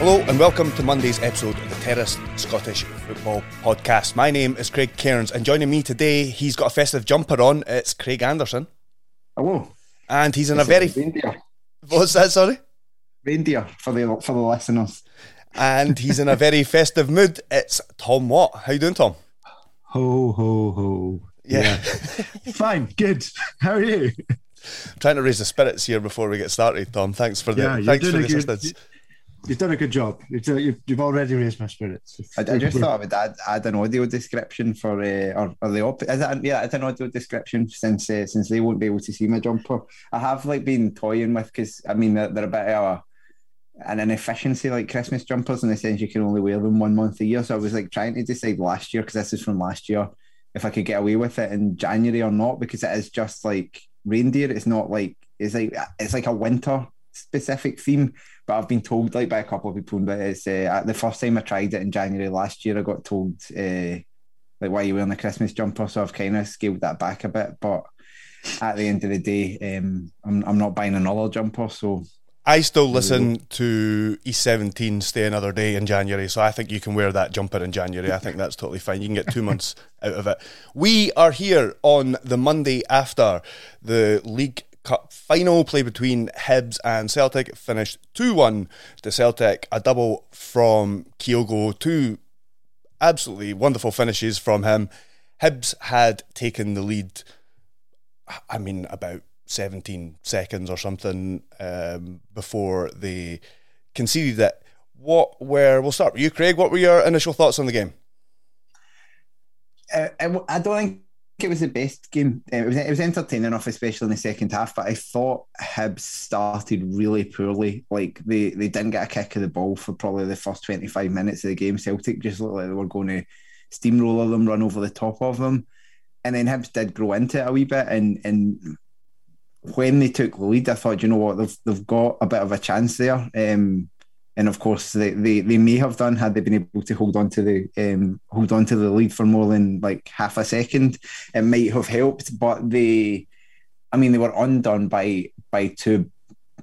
Hello and welcome to Monday's episode of the Terrace Scottish Football Podcast. My name is Craig Cairns and joining me today, he's got a festive jumper on. It's Craig Anderson. Hello. And he's in a very. Reindeer. What's that, sorry? Reindeer for the for the listeners. And he's in a very festive mood. It's Thom Watt. How you doing, Thom? Ho ho ho. Yeah. Fine, good. How are you? Trying to raise the spirits here before we get started, Thom. Thanks for the Yeah, thanks for the a good- assistance. You've done a good job. You've, you've, you've already raised my spirits. I, I just thought I would add, add an audio description for uh, or, or the op- is it, yeah, it's an audio description since uh, since they won't be able to see my jumper. I have like been toying with because I mean they're, they're a bit of a, an inefficiency like Christmas jumpers in the sense you can only wear them one month a year. So I was like trying to decide last year because this is from last year if I could get away with it in January or not because it is just like reindeer. It's not like it's like it's like a winter specific theme. But I've been told like by a couple of people that it's uh, the first time I tried it in January last year. I got told uh, like why are you wearing a Christmas jumper, so I've kind of scaled that back a bit. But at the end of the day, um, I'm I'm not buying another jumper, so I still listen to E17 Stay Another Day in January, so I think you can wear that jumper in January. I think that's totally fine. You can get two months out of it. We are here on the Monday after the League Cup final play between Hibs and Celtic. Finished 2 1 to Celtic, a double from Kyogo, two absolutely wonderful finishes from him. Hibs had taken the lead, I mean, about 17 seconds or something um, before they conceded it. What were, we'll start with you, Craig. What were your initial thoughts on the game? uh, I, I don't think it was the best game. It was it was entertaining enough, especially in the second half. But I thought Hibs started really poorly. Like they they didn't get a kick of the ball for probably the first twenty five minutes of the game. Celtic just looked like they were going to steamroller them, run over the top of them, and then Hibs did grow into it a wee bit. And and when they took the lead, I thought, you know what, they've they've got a bit of a chance there. Um, and of course, they, they, they may have done had they been able to hold on to the um, hold on to the lead for more than like half a second. It might have helped, but they, I mean, they were undone by by two.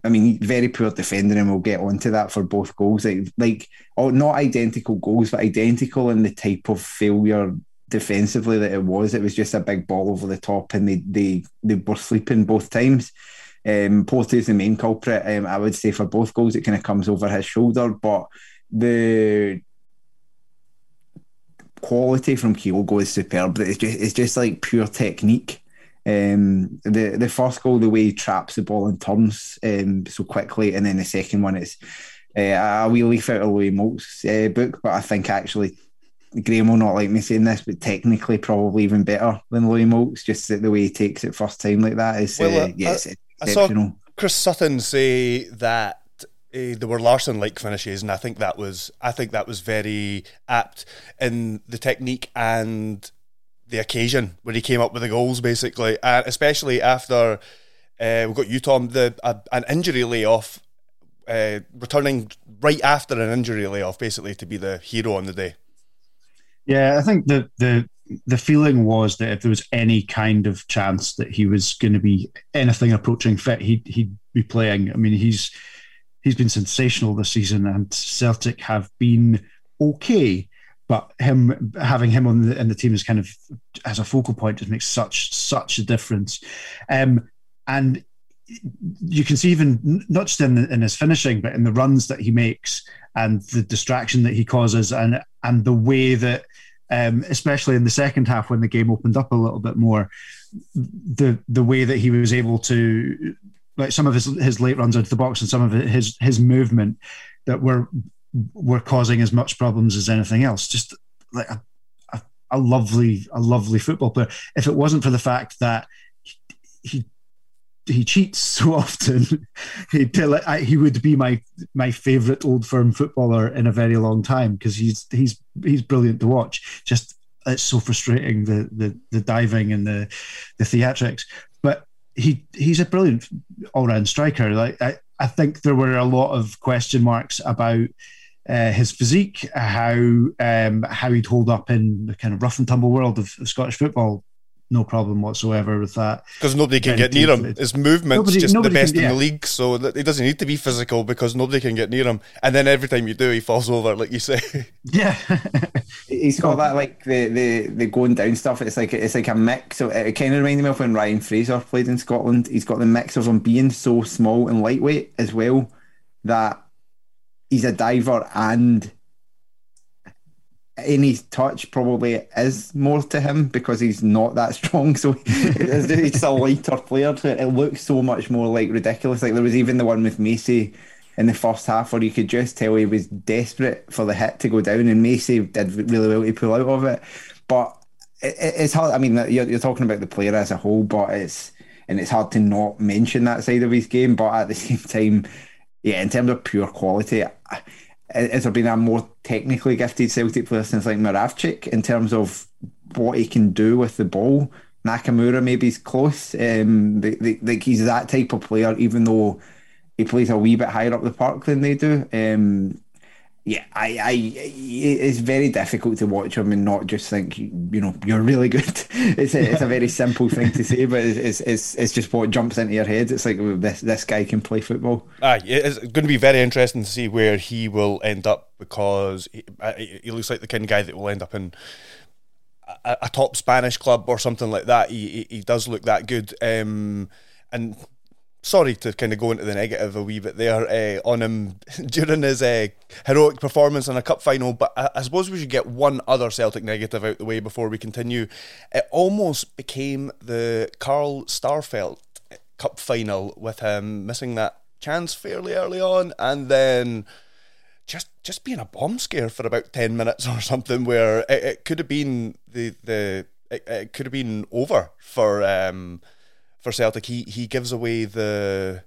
I mean, very poor defending, and we'll get onto that for both goals. Like, like oh, not identical goals, but identical in the type of failure defensively that it was. It was just a big ball over the top, and they they they were sleeping both times. Um, is the main culprit. Um, I would say for both goals, it kind of comes over his shoulder, but the quality from Kyogo is superb. It's just it's just like pure technique. Um, the the first goal, the way he traps the ball and turns um, so quickly, and then the second one is uh, a wee leaf out of Louis Moult's uh, book. But I think actually Graham will not like me saying this, but technically probably even better than Louis Moult's. Just the way he takes it first time like that is well, uh, yes, I, exceptional. I saw Chris Sutton say that uh, they were Larsson like finishes, and I think that was I think that was very apt in the technique and the occasion when he came up with the goals, basically, and especially after uh, we got you, Thom, the uh, an injury layoff, uh, returning right after an injury layoff, basically to be the hero on the day. Yeah, I think the the the feeling was that if there was any kind of chance that he was going to be anything approaching fit, he'd he'd be playing. I mean, he's he's been sensational this season, and Celtic have been okay but him having him on the in the team is kind of as a focal point just makes such such a difference. Um, and you can see even not just in, the, in his finishing, but in the runs that he makes and the distraction that he causes, and and the way that, um, especially in the second half when the game opened up a little bit more, the the way that he was able to, like some of his his late runs into the box and some of his his movement that were were causing as much problems as anything else. Just like a, a, a lovely, a lovely football player. If it wasn't for the fact that he he cheats so often, he he would be my my favorite old firm footballer in a very long time because he's he's he's brilliant to watch. Just it's so frustrating the the the diving and the the theatrics, but he he's a brilliant all round striker. Like I, I think there were a lot of question marks about uh, his physique, how um, how he'd hold up in the kind of rough and tumble world of, of Scottish football. No problem whatsoever with that. Because nobody can get near him. His movement's nobody, just nobody the best can, yeah. in the league, so he doesn't need to be physical because nobody can get near him. And then every time you do, he falls over, like you say. Yeah, he's got that like the, the the going down stuff. It's like it's like a mix. So it kind of reminded me of when Ryan Fraser played in Scotland. He's got the mix of him being so small and lightweight as well that he's a diver and any touch probably is more to him because he's not that strong. So he's a lighter player. It looks so much more like ridiculous. Like there was even the one with Macey in the first half where you could just tell he was desperate for the hit to go down, and Macey did really well to pull out of it. But it, it's hard. I mean, you're, you're talking about the player as a whole, but it's and it's hard to not mention that side of his game. But at the same time, yeah, in terms of pure quality, has there been a more technically gifted Celtic player since like Moravcik in terms of what he can do with the ball? Nakamura maybe is close. Um, like he's that type of player, even though he plays a wee bit higher up the park than they do. Um, yeah, I, I, it's very difficult to watch him and not just think, you know, you're really good. It's a, it's a very simple thing to say, but it's, it's, it's just what jumps into your head. It's like this, this guy can play football. Aye, it's going to be very interesting to see where he will end up because he, he looks like the kind of guy that will end up in a, a top Spanish club or something like that. He, he, he does look that good. Um, and sorry to kind of go into the negative a wee bit there uh, on him during his uh, heroic performance in a cup final, but I, I, suppose we should get one other Celtic negative out the way before we continue. It almost became the Carl Starfelt cup final with him missing that chance fairly early on, and then just just being a bomb scare for about ten minutes or something, where it, it could have been the the it, it could have been over for. Um, for Celtic. He he gives away the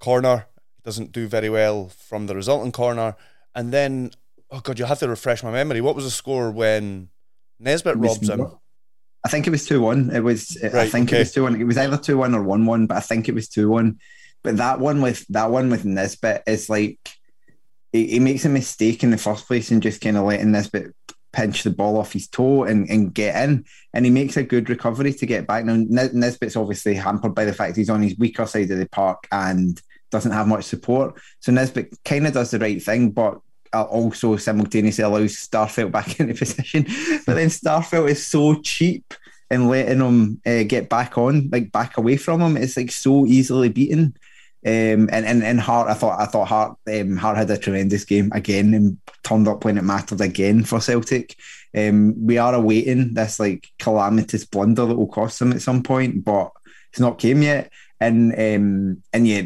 corner, doesn't do very well from the resulting corner, and then oh god, you have to refresh my memory. What was the score when Nisbet robs him? I think it was two one. It was right, I think okay. it was two one. It was either two one or one one, but I think it was two one. But that one with that one with Nisbet is like he, he makes a mistake in the first place and just kind of letting Nisbet pinch the ball off his toe and, and get in. And he makes a good recovery to get back. Now, Nisbet's obviously hampered by the fact he's on his weaker side of the park and doesn't have much support. So Nisbet kind of does the right thing, but also simultaneously allows Starfelt back into position. But then Starfelt is so cheap in letting him uh, get back on, like back away from him. It's like so easily beaten. Um, and, and and Hart, I thought I thought Hart um, Hart had a tremendous game again and turned up when it mattered again for Celtic. Um, we are awaiting this like calamitous blunder that will cost them at some point, but it's not came yet. And um, and yeah,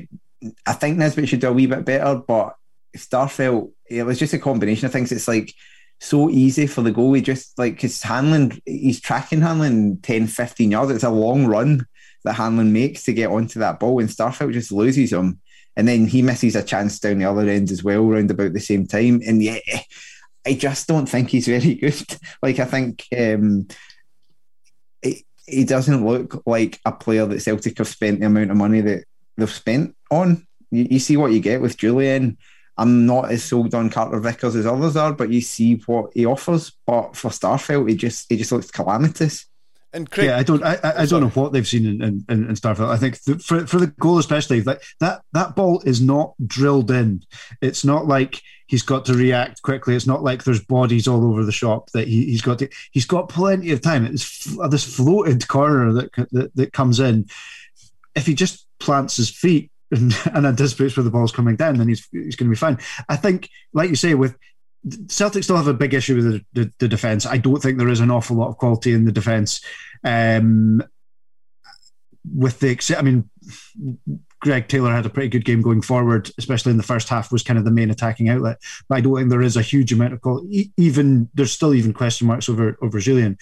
I think Nisbet should do a wee bit better, but Starfelt, it was just a combination of things. It's like so easy for the goalie. Just like his handling, he's tracking Hanlon 10, 15 yards. It's a long run that Hanlon makes to get onto that ball, and Starfelt just loses him. And then he misses a chance down the other end as well, around about the same time. And yeah, I just don't think he's very good. like I think um, he doesn't look like a player that Celtic have spent the amount of money that they've spent on. You, you see what you get with Jullien. I'm not as sold on Carter Vickers as others are, but you see what he offers. But for Starfelt, he just he just looks calamitous. And Craig, yeah, I don't, I, I oh, don't know what they've seen in, in, in Starfelt. I think the, for for the goal especially, that that that ball is not drilled in. It's not like he's got to react quickly. It's not like there's bodies all over the shop that he, has got to. He's got plenty of time. It's uh, this floated corner that, that that comes in. If he just plants his feet and, and anticipates where the ball's coming down, then he's he's going to be fine. I think, like you say, with Celtic still have a big issue with the, the, the defence. I don't think there is an awful lot of quality in the defence. Um, with the, I mean, Greg Taylor had a pretty good game going forward, especially in the first half, was kind of the main attacking outlet. But I don't think there is a huge amount of quality. Even there's still even question marks over over Jullien,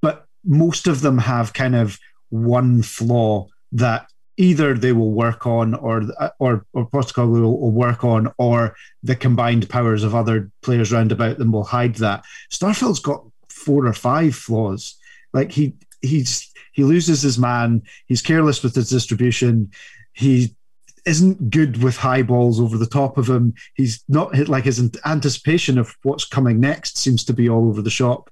but most of them have kind of one flaw that either they will work on or uh, or or Postecoglou will, will, work on or the combined powers of other players round about them will hide that. Starfelt's got four or five flaws. Like he he's he loses his man, he's careless with his distribution, he isn't good with high balls over the top of him. He's not hit like his anticipation of what's coming next seems to be all over the shop.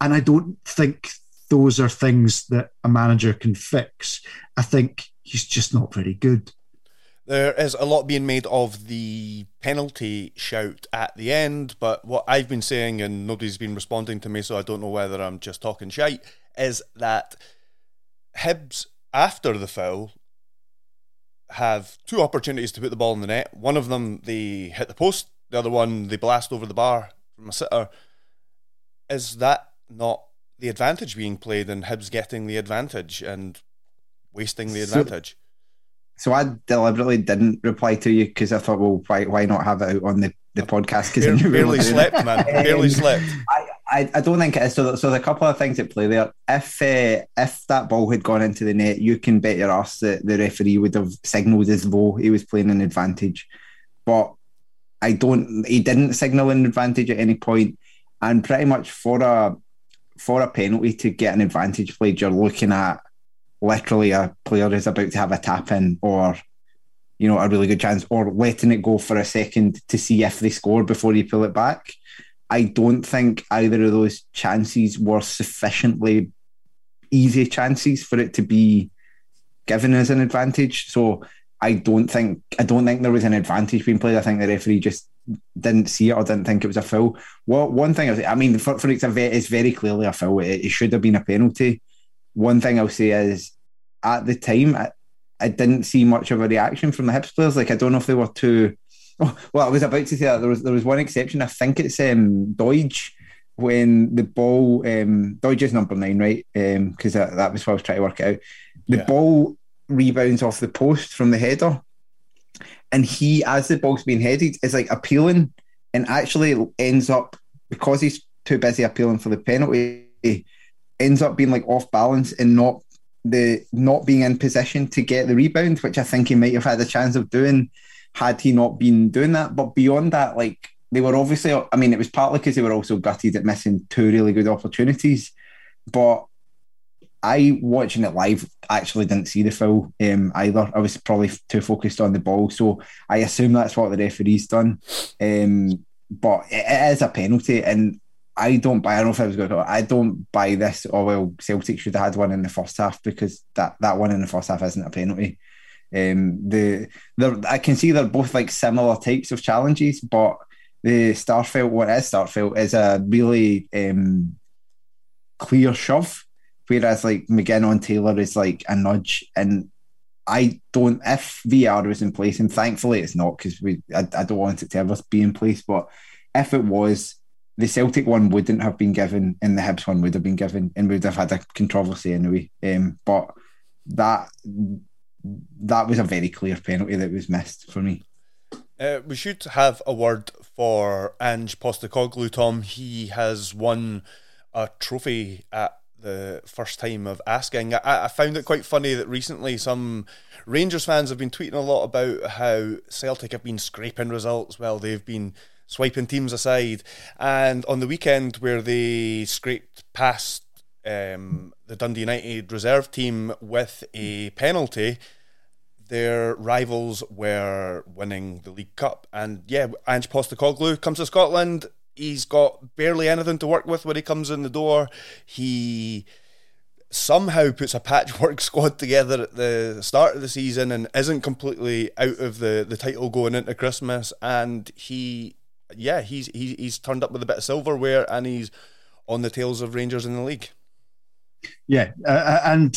And I don't think those are things that a manager can fix. I think he's just not very good. There is a lot being made of the penalty shout at the end, but what I've been saying, and nobody's been responding to me, so I don't know whether I'm just talking shite, is that Hibs, after the foul, have two opportunities to put the ball in the net. One of them, they hit the post, the other one, they blast over the bar from a sitter. Is that not the advantage being played and Hibs getting the advantage? And wasting the advantage. So, I deliberately didn't reply to you because I thought, well, why why not have it out on the, the podcast? Because barely, barely slept, man. barely um, slept. I, I, I don't think it is. So, so there's a couple of things at play there. If uh, if that ball had gone into the net, you can bet your ass that the referee would have signalled as though he was playing an advantage. But I don't. He didn't signal an advantage at any point, and pretty much for a for a penalty to get an advantage played, you're looking at literally a player is about to have a tap in or you know a really good chance or letting it go for a second to see if they score before you pull it back i don't think either of those chances were sufficiently easy chances for it to be given as an advantage so i don't think i don't think there was an advantage being played i think the referee just didn't see it or didn't think it was a foul. Well, one thing I, I mean, for, for it's, a, it's very clearly a foul. It, it should have been a penalty one thing I'll say is at the time, I, I didn't see much of a reaction from the Hibs players. Like I don't know if they were too. Oh, well, I was about to say that there was there was one exception. I think it's um, Doidge when the ball um, Doidge is number nine, right? Because um, that, that was what I was trying to work out. The yeah. ball rebounds off the post from the header, and he, as the ball's being headed, is like appealing, and actually ends up because he's too busy appealing for the penalty ends up being like off balance and not the not being in position to get the rebound, which I think he might have had a chance of doing had he not been doing that. But beyond that, like they were obviously, I mean, it was partly because they were also gutted at missing two really good opportunities. But I watching it live actually didn't see the foul um, either. I was probably too focused on the ball, so I assume that's what the referee's done. Um, but it, it is a penalty, and I don't buy. I don't know if I was going to. I don't buy this. Oh well, Celtic should have had one in the first half because that that one in the first half isn't a penalty. Um, the I can see they're both like similar types of challenges, but the Starfelt what is Starfelt is a really um, clear shove, whereas like McGinn on Taylor is like a nudge. And I don't. If VR was in place, and thankfully it's not because we I, I don't want it to ever be in place, but if it was the Celtic one wouldn't have been given, and the Hibs one would have been given, and we would have had a controversy anyway. Um, but that that was a very clear penalty that was missed for me. Uh, we should have a word for Ange Postecoglou, Thom. He has won a trophy at the first time of asking. I, I, found it quite funny that recently some Rangers fans have been tweeting a lot about how Celtic have been scraping results while they've been swiping teams aside. And on the weekend, where they scraped past um, the Dundee United reserve team with a penalty, their rivals were winning the League Cup. And yeah, Ange Postecoglou comes to Scotland. He's got barely anything to work with when he comes in the door. He somehow puts a patchwork squad together at the start of the season and isn't completely out of the, the title going into Christmas. And he, yeah, he's, he's he's turned up with a bit of silverware and he's on the tails of Rangers in the league. Yeah, uh, uh and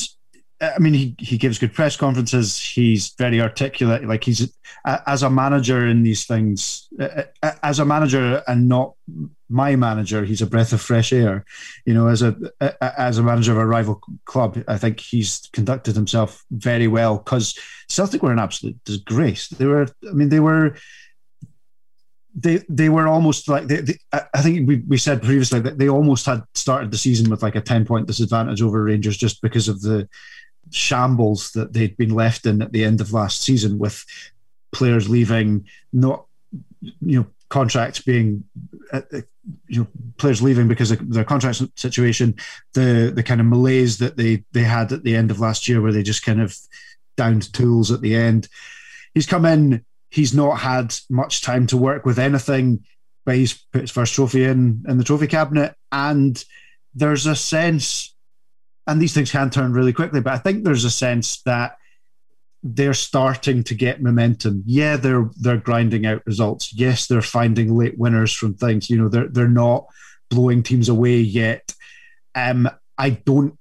uh, I mean, he, he gives good press conferences. He's very articulate. Like he's uh, as a manager in these things, uh, as a manager and not my manager. He's a breath of fresh air. You know, as a as a manager of a rival club, I think he's conducted himself very well. Because Celtic were an absolute disgrace. They were. I mean, they were they they were almost like they, they, I think we, we said previously that they almost had started the season with like a 10 point disadvantage over Rangers just because of the shambles that they'd been left in at the end of last season with players leaving, not you know contracts being uh, uh, you know players leaving because of their contract situation, the the kind of malaise that they they had at the end of last year where they just kind of downed tools at the end. He's come in. He's not had much time to work with anything, but he's put his first trophy in in the trophy cabinet, and there's a sense and these things can turn really quickly. But I think there's a sense that they're starting to get momentum. Yeah, they're they're grinding out results. Yes, they're finding late winners from things. You know, they're they're not blowing teams away yet. Um, I don't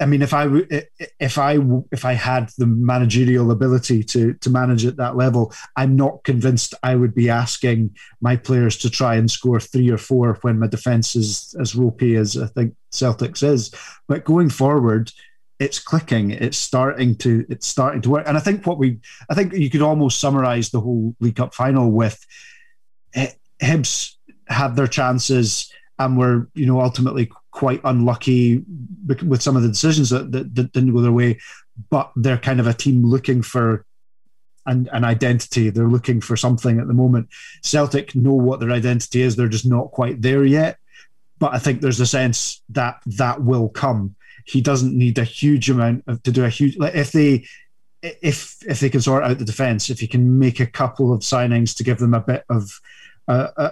I mean, if I if I if I had the managerial ability to to manage at that level, I'm not convinced I would be asking my players to try and score three or four when my defence is as ropey as I think Celtics is. But going forward, it's clicking. It's starting to it's starting to work. And I think what we I think you could almost summarise the whole League Cup final with eh, Hibs had their chances and were you know ultimately quite unlucky with some of the decisions that, that, that, didn't go their way. But they're kind of a team looking for an, an identity. They're looking for something at the moment. Celtic know what their identity is. They're just not quite there yet. But I think there's a sense that that will come. He doesn't need a huge amount of, to do a huge. Like if they if if they can sort out the defense, if he can make a couple of signings to give them a bit of uh, uh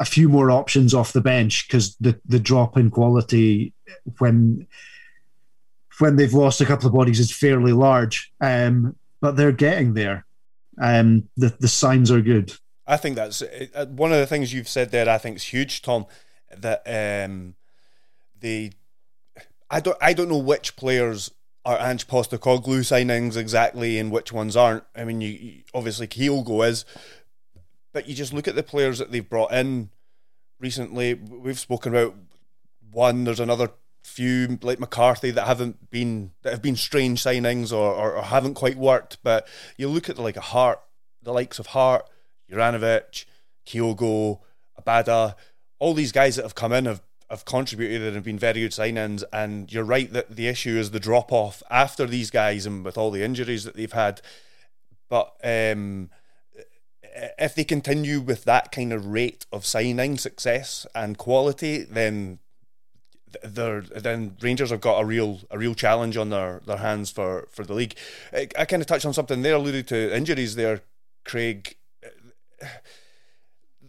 a few more options off the bench because the the drop in quality when when they've lost a couple of bodies is fairly large. Um, but they're getting there. Um, the the signs are good. I think that's uh, one of the things you've said there. I think is huge, Thom. That um, they, I don't, I don't know which players are Ange Postecoglou signings exactly, and which ones aren't. I mean, you, you obviously Kyogo is, but you just look at the players that they've brought in recently. We've spoken about one. There's another few like McCarthy that haven't been that have been strange signings or, or, or haven't quite worked. But you look at the like a Hart, the likes of Hart, Juranovic, Kyogo, Abada, all these guys that have come in have have contributed and have been very good signings. And you're right that the issue is the drop off after these guys and with all the injuries that they've had. But um, if they continue with that kind of rate of signing success and quality, then then Rangers have got a real a real challenge on their, their hands for, for the league. I, I kind of touched on something there, alluded to injuries there, Craig.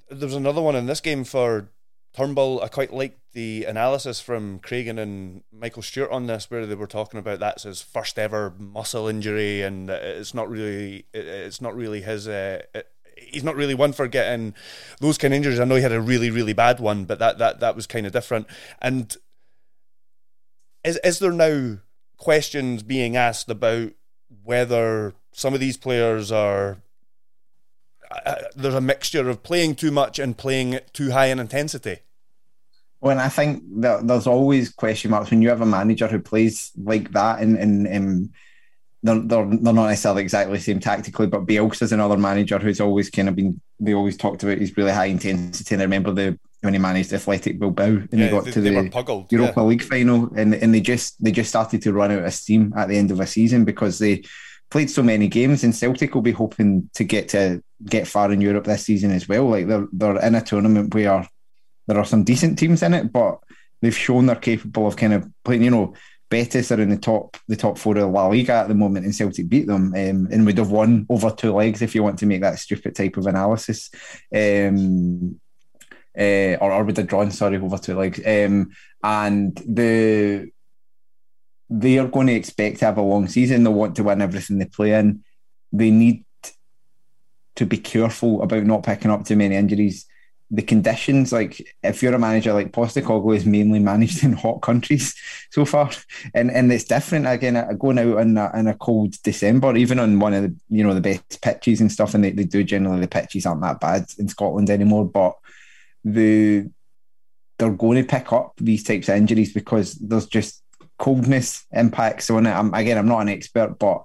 There was another one in this game for Turnbull. I quite liked the analysis from Cragen and Michael Stewart on this, where they were talking about that's his first ever muscle injury, and it's not really it's not really his. Uh, he's not really one for getting those kind of injuries. I know he had a really, really bad one, but that that that was kind of different. And is is there now questions being asked about whether some of these players are uh, uh there's a mixture of playing too much and playing too high in intensity? Well, and I think that there's always question marks when you have a manager who plays like that and and. and they're, they're, they're not necessarily exactly the same tactically, but Bielsa's another manager who's always kind of been, they always talked about his really high intensity. And I remember the when he managed Athletic Bilbao and yeah, he got they, to the Europa yeah. League final and, and they just they just started to run out of steam at the end of a season because they played so many games and Celtic will be hoping to get to get far in Europe this season as well. Like they're they're in a tournament where there are some decent teams in it, but they've shown they're capable of kind of playing, you know, Betis are in the top the top four of La Liga at the moment, and Celtic beat them, um, and would have won over two legs if you want to make that stupid type of analysis, um, uh, or, or would have drawn sorry over two legs, um, and the they are going to expect to have a long season. They want to win everything they play in. They need to be careful about not picking up too many injuries the conditions, like if you're a manager like Postecoglou is mainly managed in hot countries so far, and and it's different again uh, going out in a, in a cold December, even on one of the you know the best pitches and stuff, and they, they do generally the pitches aren't that bad in Scotland anymore, but the they're going to pick up these types of injuries because there's just coldness impacts on it. I'm, again, I'm not an expert, but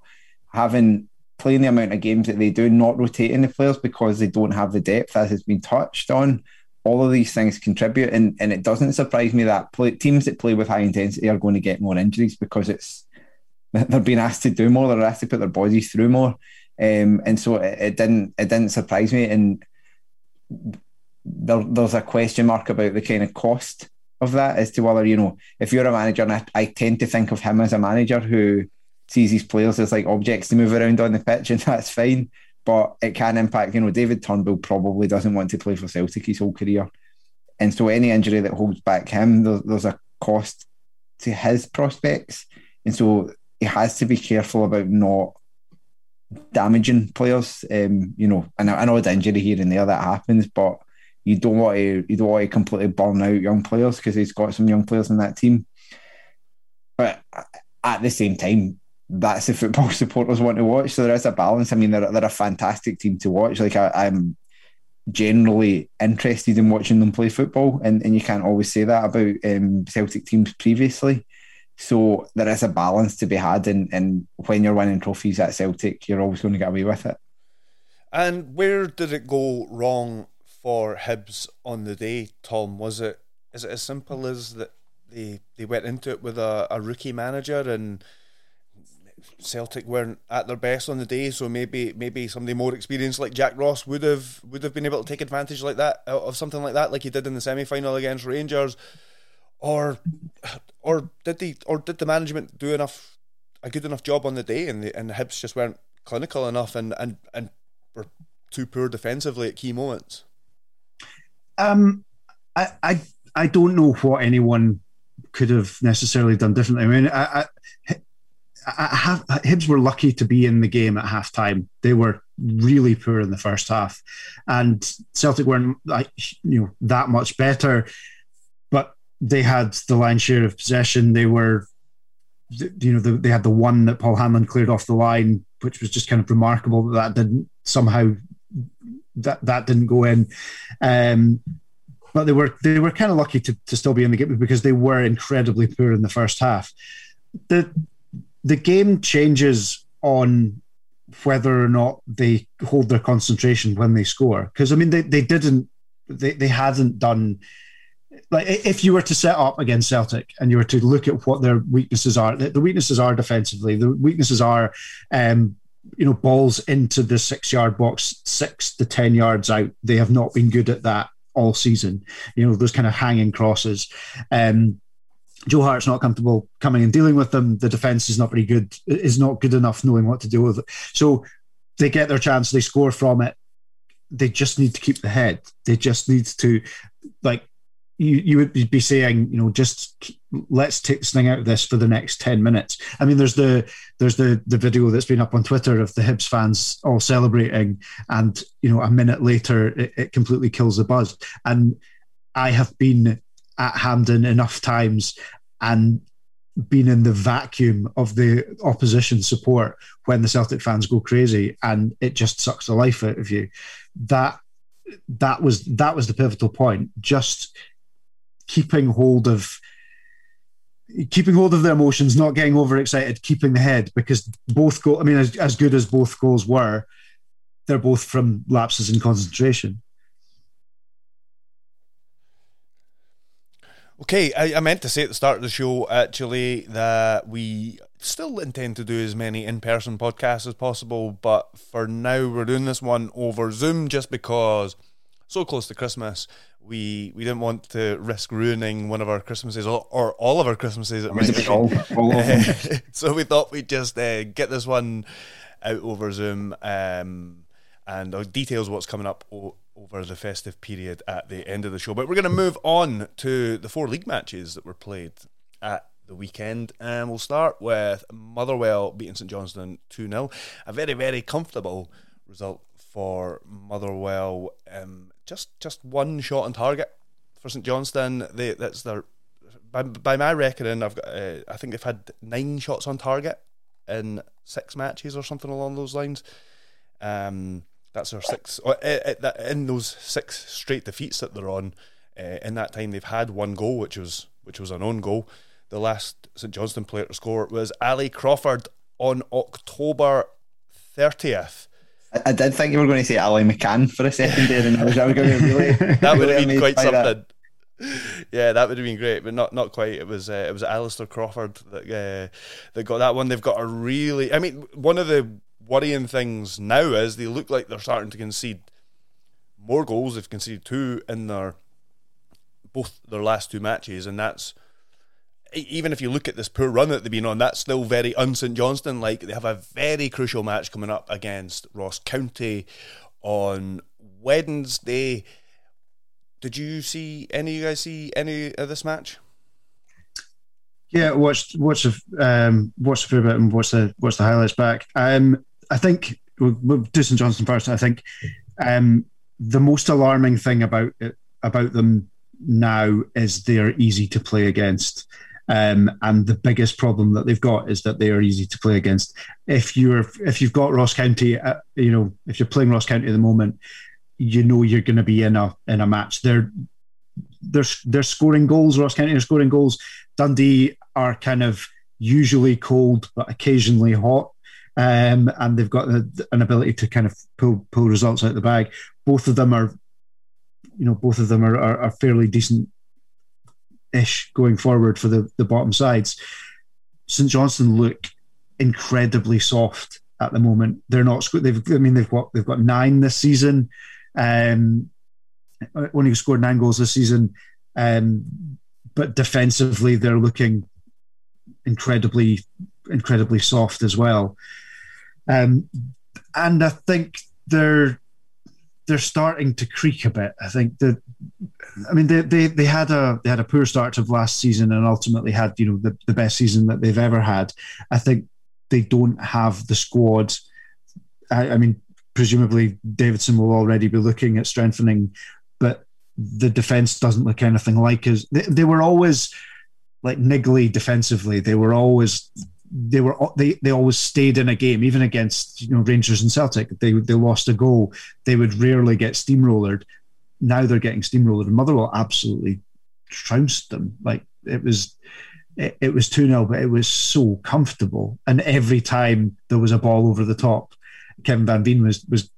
having playing the amount of games that they do, not rotating the players because they don't have the depth, as has been touched on. All of these things contribute, and, and it doesn't surprise me that play, teams that play with high intensity are going to get more injuries because it's they're being asked to do more, they're asked to put their bodies through more, um, and so it, it, didn't it didn't surprise me. And there, there's a question mark about the kind of cost of that as to whether you know if you're a manager, and I, I tend to think of him as a manager who sees these players as like objects to move around on the pitch, and that's fine. But it can impact, you know, David Turnbull probably doesn't want to play for Celtic his whole career. And so any injury that holds back him, there's, there's a cost to his prospects. And so he has to be careful about not damaging players. Um, you know, I know the injury here and there that happens, but you don't want to you don't want to completely burn out young players because he's got some young players in that team. But at the same time, that's the football supporters want to watch. So there is a balance. I mean, they're, they're a fantastic team to watch. Like I, am generally interested in watching them play football, and, and you can't always say that about um, Celtic teams previously. So there is a balance to be had, and, and when you're winning trophies at Celtic, you're always going to get away with it. And where did it go wrong for Hibs on the day, Thom? Was it is it as simple as that they they went into it with a, a rookie manager and Celtic weren't at their best on the day, so maybe maybe somebody more experienced like Jack Ross would have would have been able to take advantage like that of something like that, like he did in the semi final against Rangers, or or did the or did the management do enough a good enough job on the day, and the and the Hibs just weren't clinical enough and and and were too poor defensively at key moments. Um, I I I don't know what anyone could have necessarily done differently. I mean, I, I have, Hibs were lucky to be in the game at half time. They were really poor in the first half, and Celtic weren't like you know that much better, but they had the line share of possession. They were, you know, they had the one that Paul Hanlon cleared off the line, which was just kind of remarkable that that didn't somehow that that didn't go in. Um, but they were they were kind of lucky to, to still be in the game because they were incredibly poor in the first half. The the game changes on whether or not they hold their concentration when they score. Because I mean, they, they didn't, they, they hadn't done. Like if you were to set up against Celtic and you were to look at what their weaknesses are, the, weaknesses are defensively. The weaknesses are, um, you know, balls into the six-yard box, six to ten yards out. They have not been good at that all season. You know, those kind of hanging crosses. Um, Joe Hart's not comfortable coming and dealing with them. The defense is not very good, is not good enough knowing what to do with it. So they get their chance, they score from it. They just need to keep the head. They just need to, like, you, you would be saying, you know, just let's take this thing out of this for the next 10 minutes. I mean, there's the there's the the video that's been up on Twitter of the Hibs fans all celebrating, and you know, a minute later it, it completely kills the buzz. And I have been at Hampden enough times and been in the vacuum of the opposition support when the Celtic fans go crazy and it just sucks the life out of you. That that was that was the pivotal point. Just keeping hold of keeping hold of their emotions, not getting overexcited, keeping the head because both go. I mean, as, as good as both goals were, they're both from lapses in concentration. Okay, I, I, meant to say at the start of the show actually that we still intend to do as many in person podcasts as possible, but for now we're doing this one over Zoom just because so close to Christmas we we didn't want to risk ruining one of our Christmases or, or all of our Christmases. all, all so we thought we'd just uh, get this one out over Zoom um, and uh, details what's coming up over the festive period at the end of the show. But we're going to move on to the four league matches that were played at the weekend. And we'll start with Motherwell beating St Johnstone 2 0. A very, very comfortable result for Motherwell. Um, just just one shot on target for St Johnstone. They, that's their. By, by my reckoning, I've got. Uh, I think they've had nine shots on target in six matches or something along those lines. Um, that's our six. Uh, uh, in those six straight defeats that they're on, uh, in that time they've had one goal, which was which was an own goal. The last St Johnstone player to score was Ali Crawford on October thirtieth. I, did think you were going to say Ali McCann for a second there, and I was, I was going to really. that would have been quite something. That. Yeah, that would have been great, but not not quite. It was uh, it was Alistair Crawford that uh, that got that one. They've got a really. I mean, one of the worrying things now is they look like they're starting to concede more goals. They've conceded two in their both their last two matches, and that's even if you look at this poor run that they've been on, that's still very un St Johnstone. Like they have a very crucial match coming up against Ross County on Wednesday. Did you see any? You guys see any of this match? Yeah, watched watched um, watched a fair bit and watched the watched the highlights back. Um, I think we'll, Johnstone first. I think um, the most alarming thing about it, about them now is they're easy to play against. Um, and the biggest problem that they've got is that they are easy to play against. If you're if you've got Ross County, uh, you know if you're playing Ross County at the moment, you know you're going to be in a in a match. They're they're they're scoring goals. Ross County are scoring goals. Dundee are kind of usually cold but occasionally hot um, and they've got a, an ability to kind of pull pull results out of the bag. Both of them are, you know, both of them are, are, are fairly decent ish going forward for the, the bottom sides. St Johnstone look incredibly soft at the moment. They're not. They've. I mean, they've got they've got nine this season. Um, only scored nine goals this season, um, but defensively they're looking incredibly incredibly soft as well. Um, and I think they're they're starting to creak a bit. I think that I mean they, they they had a they had a poor start of last season and ultimately had you know the, the best season that they've ever had. I think they don't have the squad. I, I mean, presumably Davidson will already be looking at strengthening, but the defense doesn't look anything like as they, they were always like niggly defensively. They were always they were they they always stayed in a game, even against you know Rangers and Celtic. They they lost a goal. They would rarely get steamrollered. Now they're getting steamrollered. Motherwell absolutely trounced them. Like it was it, it was 2 0, but it was so comfortable. And every time there was a ball over the top, Kevin Van Veen was was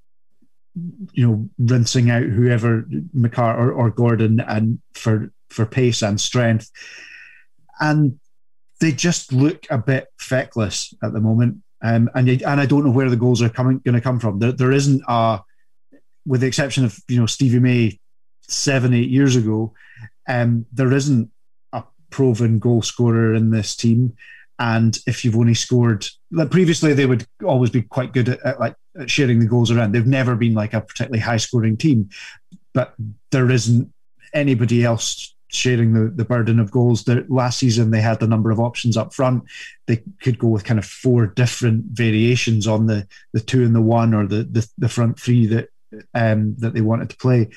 you know rinsing out whoever McCart or, or Gordon and for for pace and strength. And they just look a bit feckless at the moment. Um, and and I don't know where the goals are coming going to come from. There, there isn't a, with the exception of you know Stevie May seven eight years ago, um, there isn't a proven goal scorer in this team. And if you've only scored, like previously, they would always be quite good at, at like at sharing the goals around. They've never been like a particularly high scoring team, but there isn't anybody else sharing the, the burden of goals. The, last season, they had a number of options up front. They could go with kind of four different variations on the the two and the one, or the the, the front three that um, that they wanted to play.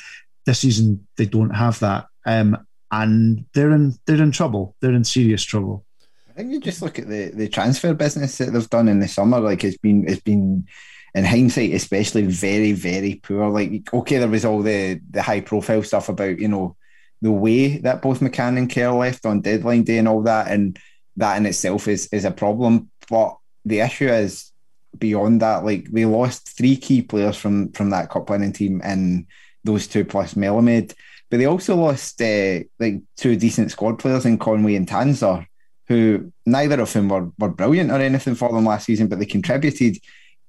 This season, they don't have that, um, and they're in they're in trouble. They're in serious trouble. I think you just look at the the transfer business that they've done in the summer. Like it's been it's been in hindsight, especially very very poor. Like okay, there was all the the high profile stuff about you know the way that both McCann and Kerr left on deadline day and all that, and that in itself is is a problem. But the issue is beyond that. Like they lost three key players from from that cup winning team, and those two plus Melamed. But they also lost uh, like two decent squad players in Conway and Tanser, who neither of them were, were brilliant or anything for them last season, but they contributed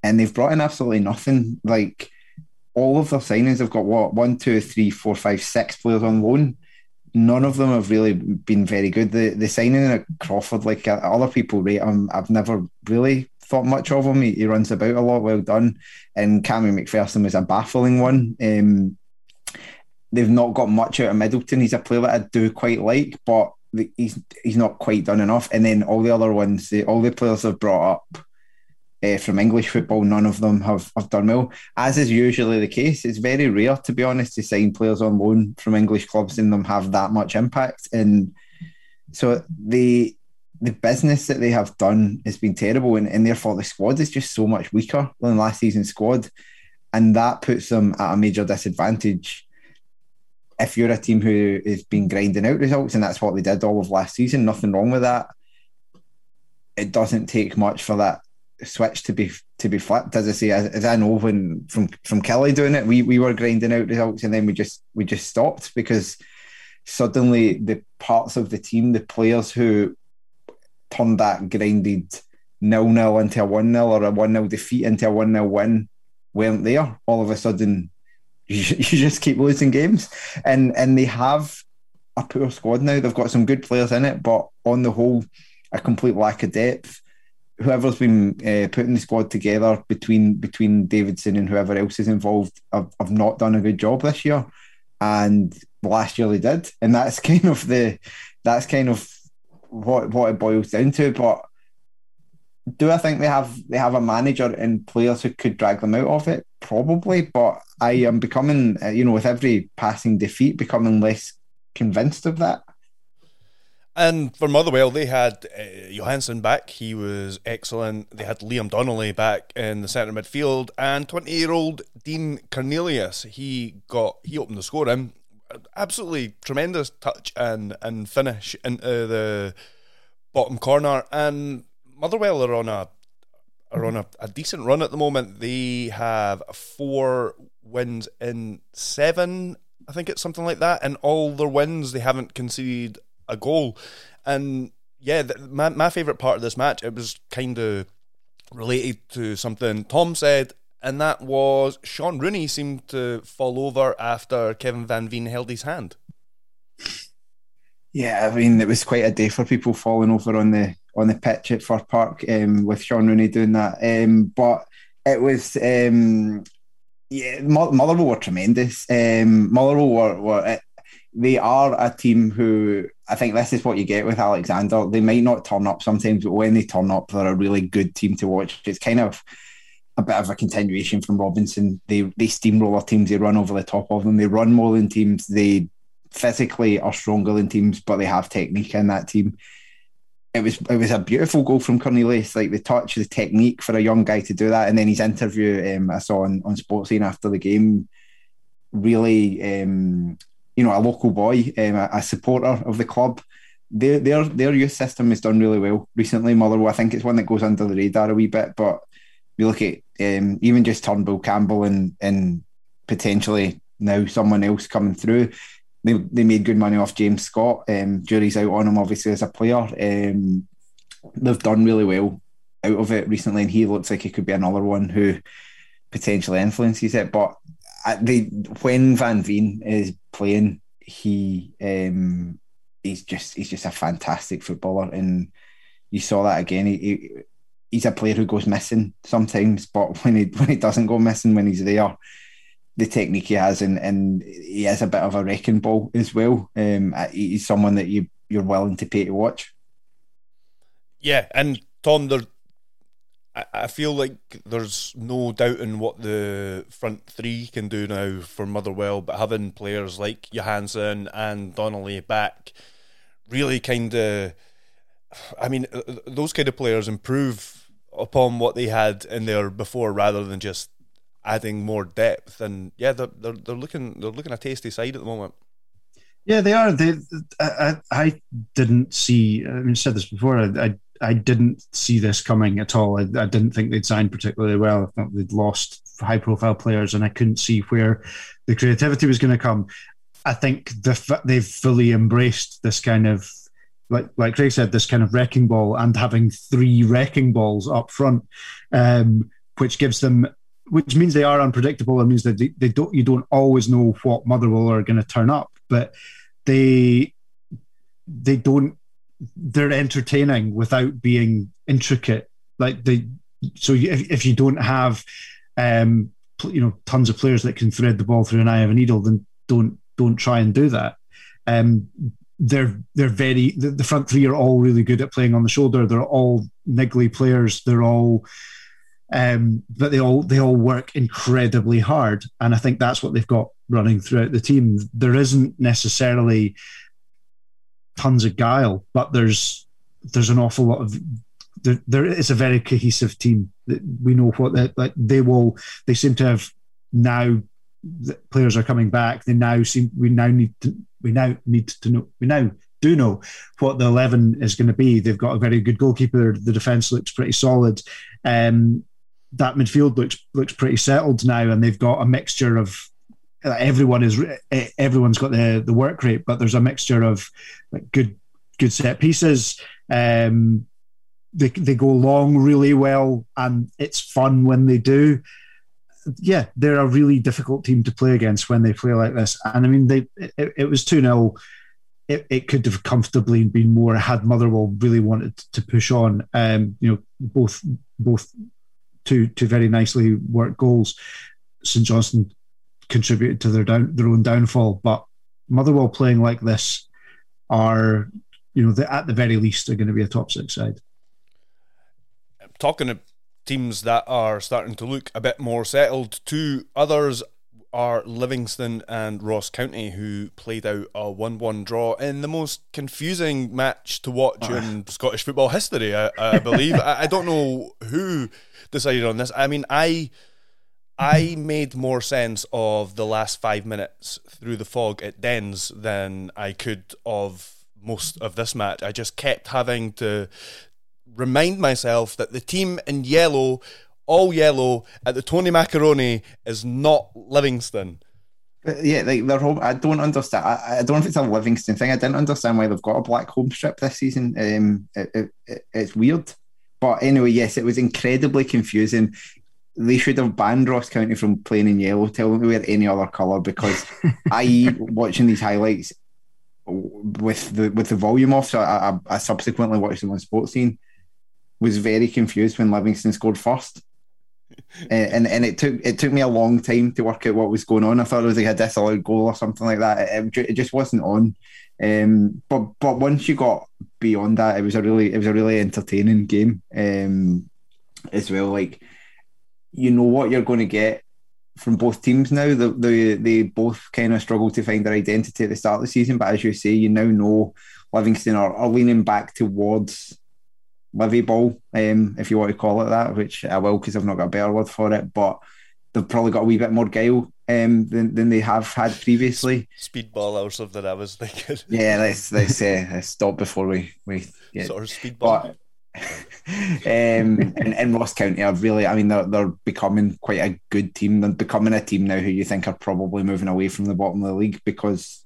and they've brought in absolutely nothing. Like all of their signings have got what one, two, three, four, five, six players on loan. None of them have really been very good. The the signing of Crawford, like uh, other people rate him, I've never really thought much of him. He, he runs about a lot, well done. And Cammy McPherson was a baffling one. Um, they've not got much out of Middleton. He's a player that I do quite like, but he's he's not quite done enough. And then all the other ones, all the players have brought up uh, from English football, none of them have, have done well. As is usually the case, it's very rare, to be honest, to sign players on loan from English clubs and them have that much impact. And so the the business that they have done has been terrible, and, and therefore the squad is just so much weaker than last season's squad, and that puts them at a major disadvantage. If you're a team who has been grinding out results, and that's what they did all of last season, nothing wrong with that. It doesn't take much for that switch to be to be flipped. As I say, as, as I know when from from Killie doing it, we we were grinding out results and then we just we just stopped because suddenly the parts of the team, the players who turned that grinded nil nil into a one nil or a one nil defeat into a one nil win weren't there. All of a sudden, you, you just keep losing games, and and they have a poor squad now. They've got some good players in it, but on the whole, a complete lack of depth whoever's been uh, putting the squad together between between Davidson and whoever else is involved have, have not done a good job this year, and last year they did, and that's kind of the that's kind of what what it boils down to. But do I think they have they have a manager and players who could drag them out of it? Probably, but I am becoming, uh, you know, with every passing defeat, becoming less convinced of that. And for Motherwell, they had uh, Johansen back. He was excellent. They had Liam Donnelly back in the centre midfield, and twenty-year-old Dean Cornelius. He got he opened the score in absolutely tremendous touch and and finish into the bottom corner. And Motherwell are on a are on a, a decent run at the moment. They have four wins in seven. I think it's something like that. And all their wins, they haven't conceded a goal. And yeah, the, my my favorite part of this match it was kind of related to something Thom said, and that was Shaun Rooney seemed to fall over after Kevin Van Veen held his hand. Yeah, I mean it was quite a day for people falling over on the on the pitch at Fir Park um, with Shaun Rooney doing that. Um, but it was um, yeah, Motherwell were tremendous. Um, Motherwell were, were they are a team who I think this is what you get with Alexander. They might not turn up sometimes, but when they turn up, they're a really good team to watch. It's kind of a bit of a continuation from Robinson. They they steamroller teams, they run over the top of them, they run more than teams, they physically are stronger than teams, but they have technique in that team. It was it was a beautiful goal from Cornelius, like the touch, the technique for a young guy to do that, and then his interview um, I saw on on Sportscene after the game really um, you know, a local boy, um, a, a, supporter of the club. Their, their their youth system has done really well recently. Motherwell, I think it's one that goes under the radar a wee bit, but we look at um, even just Turnbull, Campbell, and and potentially now someone else coming through. They, they made good money off James Scott. Um, jury's out on him, obviously, as a player. Um, they've done really well out of it recently, and he looks like he could be another one who potentially influences it. But they when Van Veen is playing, he um, he's just he's just a fantastic footballer, and you saw that again. He, he, he's a player who goes missing sometimes, but when he when he doesn't go missing, when he's there, the technique he has, and and he has a bit of a wrecking ball as well. Um, he's someone that you you're willing to pay to watch. Yeah, and Thom, there I, feel like there's no doubt in what the front three can do now for Motherwell, but having players like Johansen and Donnelly back really kind of, I mean, uh, those kind of players improve upon what they had in there before, rather than just adding more depth. And yeah, they're they're, they're looking they're looking a tasty side at the moment. Yeah, they are. They, I, I didn't see. I mean, I said this before. I, I, I didn't see this coming at all. I, I didn't think they'd signed particularly well. I thought they'd lost high-profile players, and I couldn't see where the creativity was going to come. I think the, they've fully embraced this kind of, like like Craig said, this kind of wrecking ball, and having three wrecking balls up front, um, which gives them which means they are unpredictable. It means that they, they don't you don't always know what Motherwell are going to turn up, but they they don't they're entertaining without being intricate. Like they so if, if you don't have um you know tons of players that can thread the ball through an eye of a needle, then don't don't try and do that. Um, they're they're very the, the front three are all really good at playing on the shoulder. They're all niggly players. They're all um, but they all they all work incredibly hard, and I think that's what they've got running throughout the team. There isn't necessarily tons of guile, but there's there's an awful lot of there, there is a very cohesive team. We know what they, like they will. They seem to have now. Players are coming back. They now seem. We now need to. We now need to know. We now do know what the eleven is going to be. They've got a very good goalkeeper. The defense looks pretty solid. Um, that midfield looks looks pretty settled now, and they've got a mixture of everyone is everyone's got the the work rate, but there's a mixture of like good good set pieces. Um, they they go long really well, and it's fun when they do. Yeah, they're a really difficult team to play against when they play like this. And I mean, they it, it was two 0 it, it, could have comfortably been more had Motherwell really wanted to push on. Um, you know, both both two two very nicely worked goals. St Johnstone contributed to their down their own downfall, but Motherwell playing like this are, you know, at the very least are going to be a top six side. Talking of teams that are starting to look a bit more settled, two others are Livingston and Ross County, who played out a 1 1 draw in the most confusing match to watch ah. in Scottish football history, I, I believe. I, I, don't know who decided on this. I mean, I. I made more sense of the last five minutes through the fog at Dens than I could of most of this match. I just kept having to remind myself that the team in yellow all yellow at the Tony Macaroni is not Livingston. Yeah, like they're home. I don't understand. I, I, don't know if it's a Livingston thing. I didn't understand why they've got a black home strip this season. Um, it, it, it, it's weird. But anyway, yes, it was incredibly confusing. They should have banned Ross County from playing in yellow. Tell them to wear any other colour because I watching these highlights with the with the volume off. So I, I, I subsequently watched them on Sportscene. Was very confused when Livingston scored first and and it took it took me a long time to work out what was going on. I thought it was like a disallowed goal or something like that. It, it just wasn't on. Um, but but once you got beyond that, it was a really it was a really entertaining game um, as well. Like you know what you're going to get from both teams now. The, the they both kind of struggled to find their identity at the start of the season, but as you say, you now know Livingston are, are leaning back towards Livy ball, um, if you want to call it that, which I will because I've not got a better word for it. But they've probably got a wee bit more guile um, than, than they have had previously. Speedball or something. I was thinking. Yeah, let's let's uh, stop before we we yeah. sort of speedball. But, um, in, in Ross County, I've really, I mean, they're, they're becoming quite a good team. They're becoming a team now who you think are probably moving away from the bottom of the league because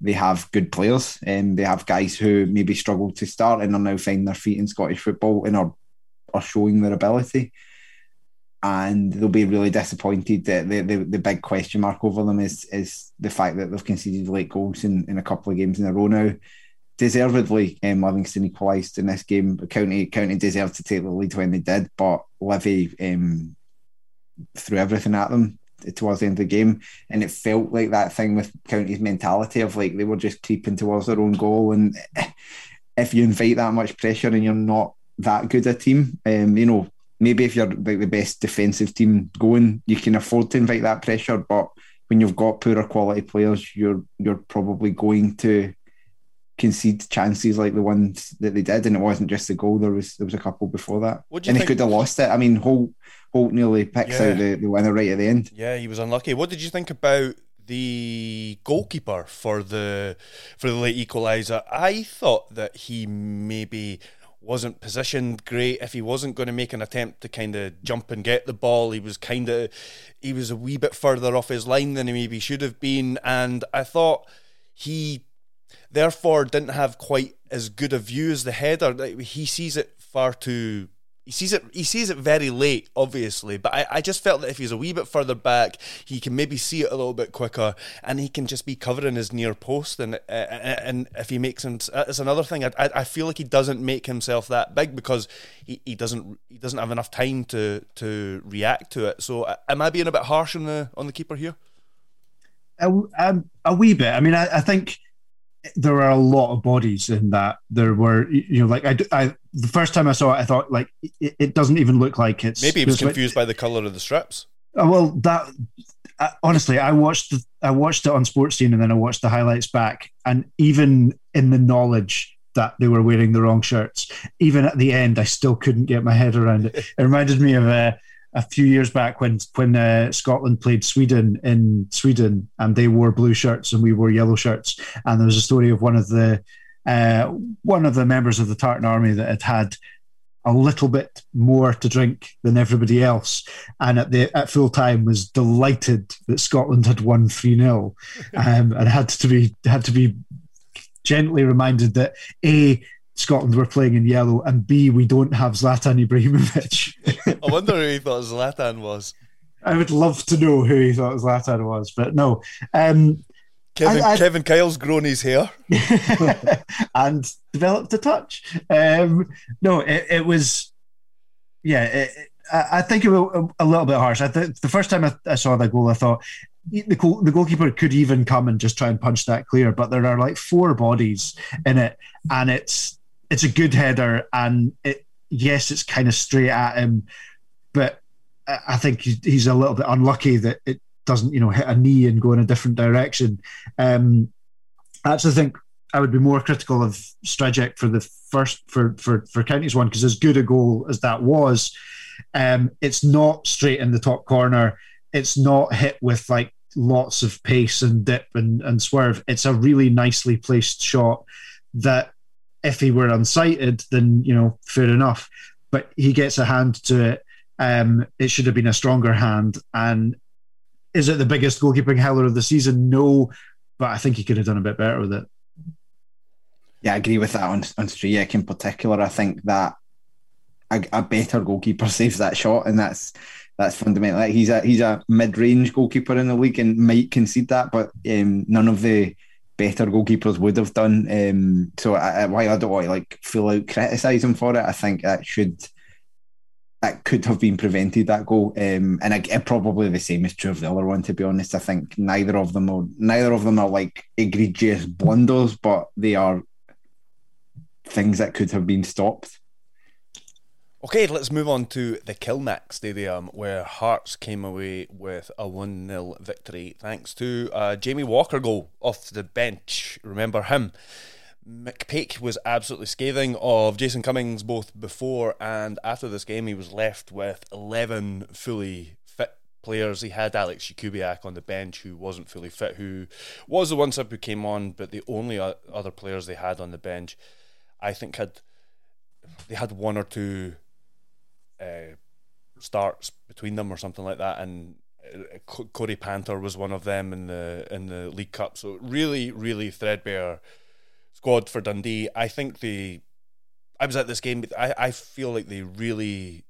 they have good players and they have guys who maybe struggled to start and are now finding their feet in Scottish football and are, are showing their ability. And they'll be really disappointed that the, the, the big question mark over them is is the fact that they've conceded late goals in, in a couple of games in a row now. Deservedly, um, Livingston equalised in this game. County County deserved to take the lead when they did, but Livy um, threw everything at them towards the end of the game, and it felt like that thing with County's mentality of like they were just creeping towards their own goal, and if you invite that much pressure and you're not that good a team, um, you know, maybe if you're like the best defensive team going, you can afford to invite that pressure, but when you've got poorer quality players, you're you're probably going to concede chances like the ones that they did, and it wasn't just the goal. There was there was a couple before that, and think? they could have lost it. I mean, Holt Holt nearly picks yeah. out the, the winner right at the end. Yeah, he was unlucky. What did you think about the goalkeeper for the for the late equaliser. I thought that he maybe wasn't positioned great. If he wasn't going to make an attempt to kind of jump and get the ball, he was kind of he was a wee bit further off his line than he maybe should have been. And I thought he therefore didn't have quite as good a view as the header. He sees it far too he sees it. He sees it very late, obviously. But I, I just felt that if he's a wee bit further back, he can maybe see it a little bit quicker, and he can just be covering his near post. And uh, uh and if he makes him, uh, it's another thing. I, I feel like he doesn't make himself that big because he, he doesn't he doesn't have enough time to to react to it. So uh, am I being a bit harsh on the on the keeper here? A, a, a wee bit. I mean, I, I think there are a lot of bodies in that. There were, you know, like I, I the first time I saw it, I thought like it, it doesn't even look like it's. Maybe he was confused like, by the color of the strips. Uh, well, that uh, honestly, I watched the, I watched it on Sportscene and then I watched the highlights back, and even in the knowledge that they were wearing the wrong shirts, even at the end, I still couldn't get my head around it. It reminded me of a. Uh, a few years back when when uh, Scotland played Sweden in Sweden and they wore blue shirts and we wore yellow shirts. And there was a story of one of the uh, one of the members of the Tartan Army that had had a little bit more to drink than everybody else, and at the at full time was delighted that Scotland had won three 0 um, and had to be had to be gently reminded that a Scotland were playing in yellow, and B, we don't have Zlatan Ibrahimovic. I wonder who he thought Zlatan was. I would love to know who he thought Zlatan was, but no. Um, Kevin, I, I, Kevin Kyle's grown his hair and developed a touch. Um, no, it, it, was, yeah, it, I think it was a, little bit harsh. I th- the first time I, I, saw that goal, I thought the, goal, the goalkeeper could even come and just try and punch that clear, but there are like four bodies in it, and it's it's a good header, and it yes, it's kind of straight at him, but I think he's a little bit unlucky that it doesn't, you know, hit a knee and go in a different direction. Um, I actually think I would be more critical of Stryjek for the first for for for County's one because as good a goal as that was, um, it's not straight in the top corner. It's not hit with like lots of pace and dip and, and swerve. It's a really nicely placed shot that if he were unsighted, then you know, fair enough. But he gets a hand to it. Um, it should have been a stronger hand. And is it the biggest goalkeeping howler of the season? No, but I think he could have done a bit better with it. Yeah, I agree with that on on Stryjek in particular. I think that a, a, better goalkeeper saves that shot, and that's that's fundamental. Like he's a he's a mid range goalkeeper in the league and might concede that, but um, none of the better goalkeepers would have done. Um, so I, while I don't want to like full out criticise him for it, I think that should that could have been prevented that goal. Um, and I, probably the same is true of the other one. To be honest, I think neither of them are neither of them are like egregious blunders, but they are things that could have been stopped. Okay, let's move on to the Kilmac Stadium, where Hearts came away with a 1 0 victory thanks to Jamie Walker goal off the bench. Remember him? McPake was absolutely scathing of Jason Cummings both before and after this game. He was left with 11 fully fit players. He had Alex Jakubiak on the bench who wasn't fully fit, who was the one sub who came on, but the only other players they had on the bench, I think, had they had one or two uh, starts between them or something like that, and uh, Corey Panther was one of them in the in the League Cup. So really, really threadbare squad for Dundee. I think they. I was at this game. I I feel like they really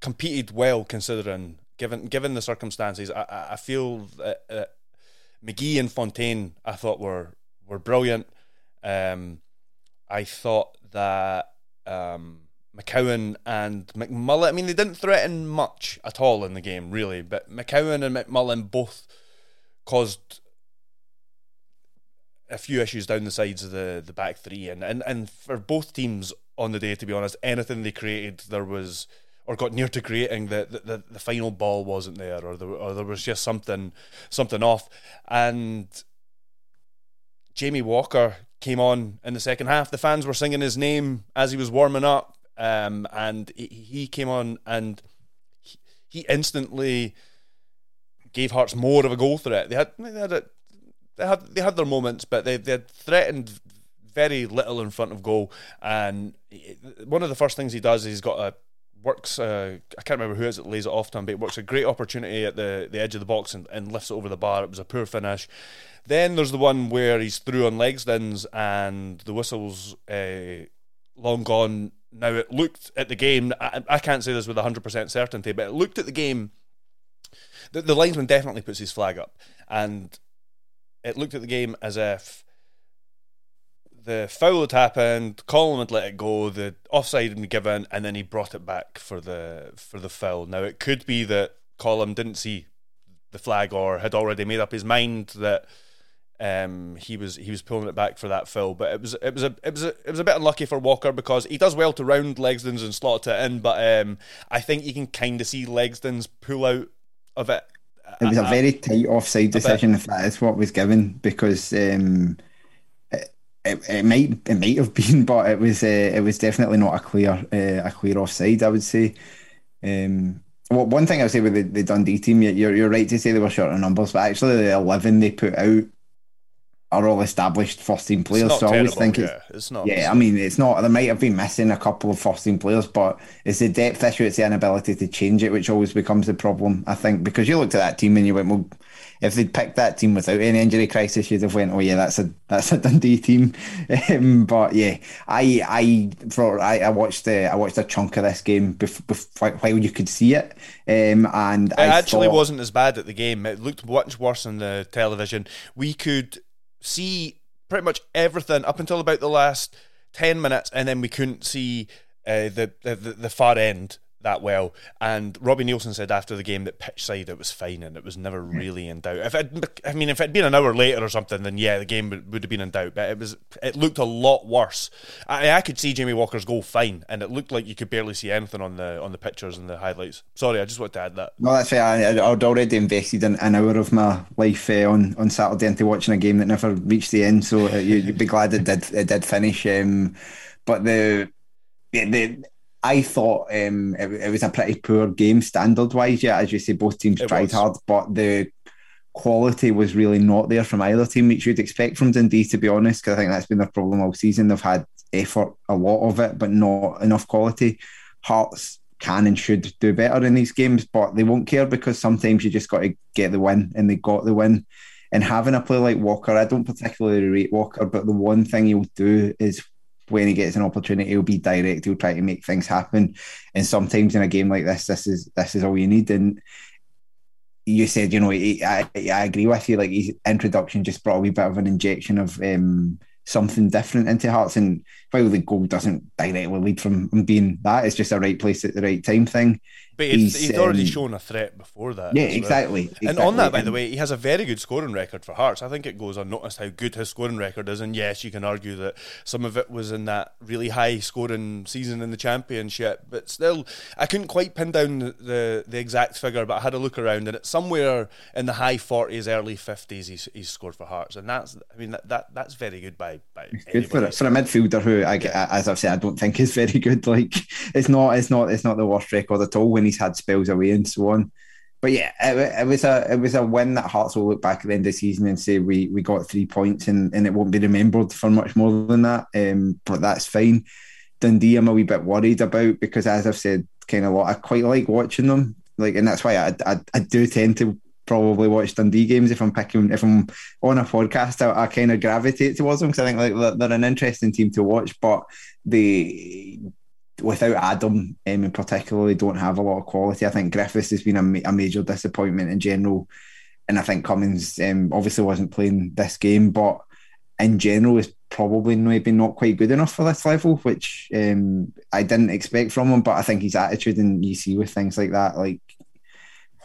competed well considering given given the circumstances. I I feel that uh, McGhee and Fontaine I thought were were brilliant. Um, I thought that um, McCowan and McMullen. I mean, they didn't threaten much at all in the game, really. But McCowan and McMullen both caused a few issues down the sides of the, the back three, and, and and for both teams on the day, to be honest, anything they created, there was or got near to creating the the, the final ball wasn't there, or there or there was just something something off, and Jamie Walker came on in the second half. The fans were singing his name as he was warming up um, and he came on and he instantly gave Hearts more of a goal threat. They had they had, a, they had they had their moments, but they they had threatened very little in front of goal. And one of the first things he does is he's got a works. Uh, I can't remember who it is it lays it off to him, but it works a great opportunity at the, the edge of the box and, and lifts it over the bar. It was a poor finish. Then there's the one where he's through on Legzdins and the whistle's uh, long gone. Now it looked at the game. I, I can't say this with hundred percent certainty, but it looked at the game. The, the linesman definitely puts his flag up, and it looked at the game as if the foul had happened, Collum had let it go, the offside had been given, and then he brought it back for the for the foul. Now it could be that Collum didn't see the flag or had already made up his mind that um, he was he was pulling it back for that foul. But it was it was a it was a, it was a bit unlucky for Walker because he does well to round Legzdins and slot it in, but um, I think you can kind of see Legzdins pull out of it. It was a, very tight offside decision if that is what was given because. Um, it, it might it might have been, but it was uh, it was definitely not a clear uh, a clear offside. I would say. Um, well, one thing I would say with the, the Dundee team, you're you're right to say they were short of numbers, but actually the eleven they put out are all established first team players. So I always think it's, yeah, it's not. Yeah, I mean, it's not. They might have been missing a couple of first team players, but it's the depth issue. It's the inability to change it, which always becomes the problem. I think because you looked at that team and you went, well, if they'd picked that team without any injury crisis, you'd have went, oh yeah, that's a that's a Dundee team. Um, but yeah, I I for I, I watched uh, I watched a chunk of this game before, before while you could see it, um, and it I actually thought, wasn't as bad at the game. It looked much worse on the television. We could see pretty much everything up until about the last 10 minutes, and then we couldn't see uh, the, the, the far end that well. And Robbie Neilson said after the game that pitch side it was fine and it was never really in doubt. If it, I mean, if it had been an hour later or something, then yeah, the game would, would have been in doubt. But it was, it looked a lot worse. I, I could see Jamie Walker's goal fine, and it looked like you could barely see anything on the on the pictures and the highlights. Sorry, I just wanted to add that. No, that's fair. I, I'd already invested an, an hour of my life uh, on on Saturday into watching a game that never reached the end. So uh, you, would be glad it did it did finish. Um, but the, the I thought um, it, it, was a pretty poor game standard wise. Yeah, as you say, both teams it tried was. hard, but the quality was really not there from either team, which you'd expect from Dundee, to be honest, because I think that's been their problem all season. They've had effort, a lot of it, but not enough quality. Hearts can and should do better in these games, but they won't care because sometimes you just got to get the win, and they got the win. And having a player like Walker, I don't particularly rate Walker, but the one thing he'll do is when he gets an opportunity, he'll be direct. He'll try to make things happen. And sometimes in a game like this, this is this is all you need. And you said, you know, I, I agree with you. Like his introduction just brought a wee bit of an injection of um, something different into Hearts. And while the goal doesn't directly lead from being that, it's just a right place at the right time thing. But he's, he's already um, shown a threat before that. Yeah, exactly, exactly, And on that, by the way, he has a very good scoring record for Hearts. I think it goes unnoticed how good his scoring record is. And yes, you can argue that some of it was in that really high scoring season in the Championship. But still, I couldn't quite pin down the, the, the exact figure, but I had a look around and it's somewhere in the high 40s, early 50s he's, he's scored for Hearts. And that's, I mean, that, that that's very good by, by good for, a, for a midfielder who, I, as I've said, I don't think is very good. Like, it's not, it's not, it's not the worst record at all when he's had spells away and so on. But yeah, it, it, was a it was a win that Hearts will look back at the end of the season and say we we got three points and, and it won't be remembered for much more than that. Um, but that's fine. Dundee, I'm a wee bit worried about because, as I've said, kind of a lot. I quite like watching them, like, and that's why I, I, I do tend to probably watch Dundee games if I'm picking if I'm on a podcast. I, I kind of gravitate towards them because I think like they're an interesting team to watch, but they without Adam, um, particularly, don't have a lot of quality. I think Griffiths has been a, a major disappointment in general, and I think Cummings um, obviously wasn't playing this game, but in general is probably maybe not quite good enough for this level, which um, I didn't expect from him. But I think his attitude, and you see with things like that, like